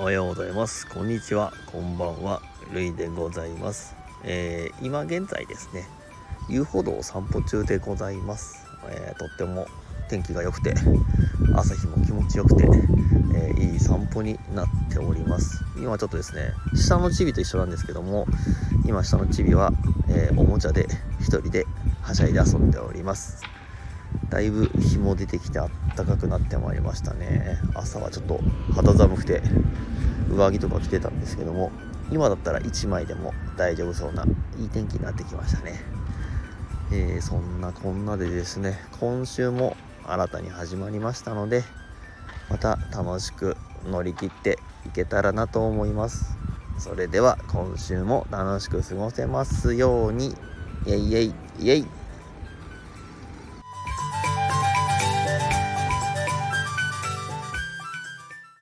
おはようございます。こんにちは。こんばんは。るいでございます、えー今現在ですね。遊歩道を散歩中でございます、えーとっても天気が良くて朝日も気持ちよくて、えーいい散歩になっております。今ちょっとですね下のチビと一緒なんですけども今下のチビは、えおもちゃで一人ではしゃいで遊んでおります。だいぶ日も出てきてあったかくなってまいりましたね。朝はちょっと肌寒くて上着とか着てたんですけども今だったら1枚でも大丈夫そうないい天気になってきましたね、えーそんなこんなでですね今週も新たに始まりましたのでまた楽しく乗り切っていけたらなと思います。それでは今週も楽しく過ごせますように。イエイイエイイエイ。